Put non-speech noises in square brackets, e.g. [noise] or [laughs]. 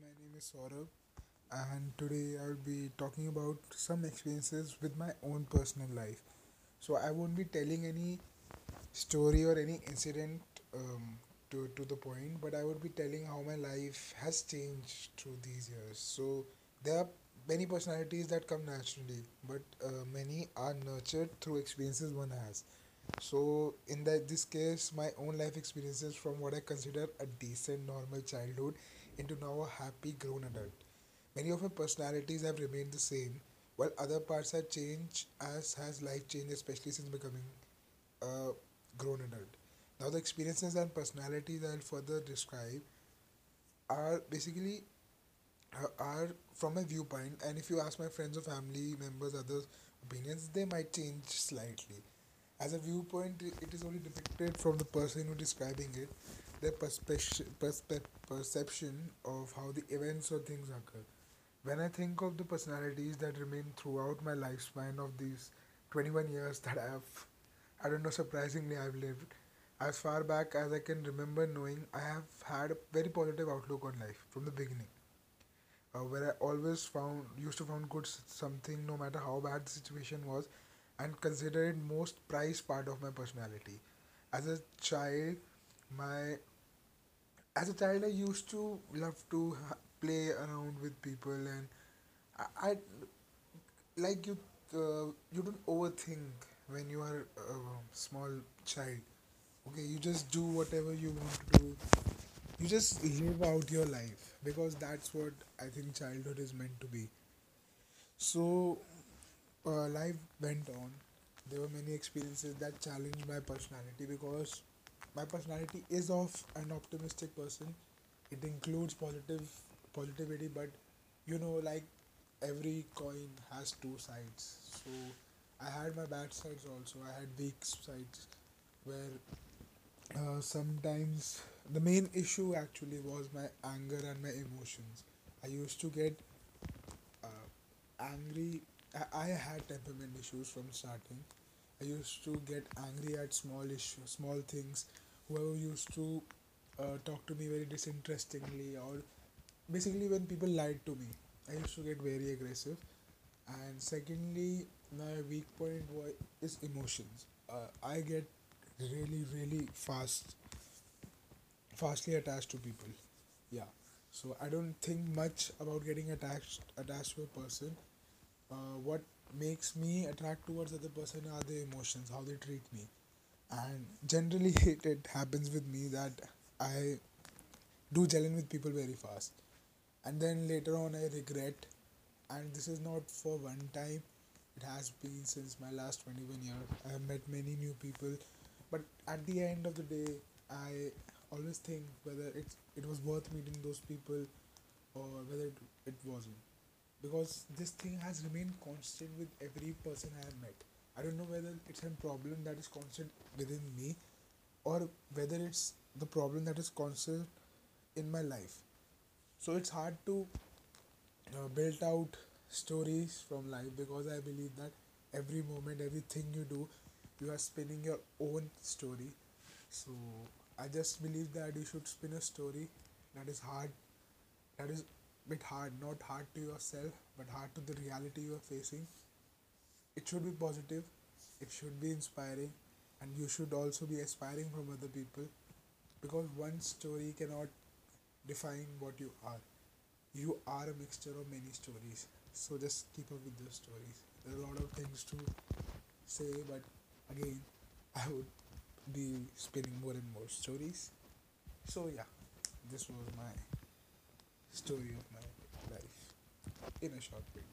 My name is Saurabh, and today I will be talking about some experiences with my own personal life. So, I won't be telling any story or any incident um, to, to the point, but I would be telling how my life has changed through these years. So, there are many personalities that come naturally, but uh, many are nurtured through experiences one has. So, in that this case, my own life experiences from what I consider a decent, normal childhood into now a happy grown adult. Many of my personalities have remained the same, while other parts have changed as has life changed, especially since becoming a grown adult. Now, the experiences and personalities I'll further describe are basically are from my viewpoint, and if you ask my friends or family members, others' opinions, they might change slightly. As a viewpoint, it is only depicted from the person who describing it, their perspe- perspe- perception of how the events or things occur. When I think of the personalities that remain throughout my lifespan of these 21 years that I have, I don't know, surprisingly, I've lived, as far back as I can remember knowing, I have had a very positive outlook on life from the beginning. Uh, where I always found, used to found good something no matter how bad the situation was, and consider it most prized part of my personality. As a child, my as a child, I used to love to play around with people, and I, I like you. Uh, you don't overthink when you are a small child. Okay, you just do whatever you want to do. You just live out your life because that's what I think childhood is meant to be. So, uh, life went on. There were many experiences that challenged my personality because my personality is of an optimistic person. It includes positive positivity, but you know, like every coin has two sides. So I had my bad sides also. I had weak sides where uh, sometimes the main issue actually was my anger and my emotions. I used to get uh, angry. I, had temperament issues from starting. I used to get angry at small issues, small things. Whoever used to uh, talk to me very disinterestingly, or basically when people lied to me, I used to get very aggressive. And secondly, my weak point wa- is emotions. Uh, I get really, really fast, fastly attached to people. Yeah. So I don't think much about getting attached attached to a person uh, what makes me attract towards other person are the emotions how they treat me. And generally [laughs] it, it happens with me that i do gel in with people very fast. And then later on i regret and this is not for one time. It has been since my last 21 years i have met many new people but at the end of the day i always think whether it's it was worth meeting those people or whether it, it wasn't because this thing has remained constant with every person I have met. I don't know whether it's a problem that is constant within me or whether it's the problem that is constant in my life. So it's hard to uh, build out stories from life because I believe that every moment, everything you do, you are spinning your own story. So I just believe that you should spin a story that is hard that is bit hard not hard to yourself but hard to the reality you are facing. It should be positive it should be inspiring and you should also be aspiring from other people because one story cannot define what you are. You are a mixture of many stories so just keep up with those stories. There are a lot of things to say but again [laughs] i would be spinning more and more stories. So yeah this was my story of my life. In a short bit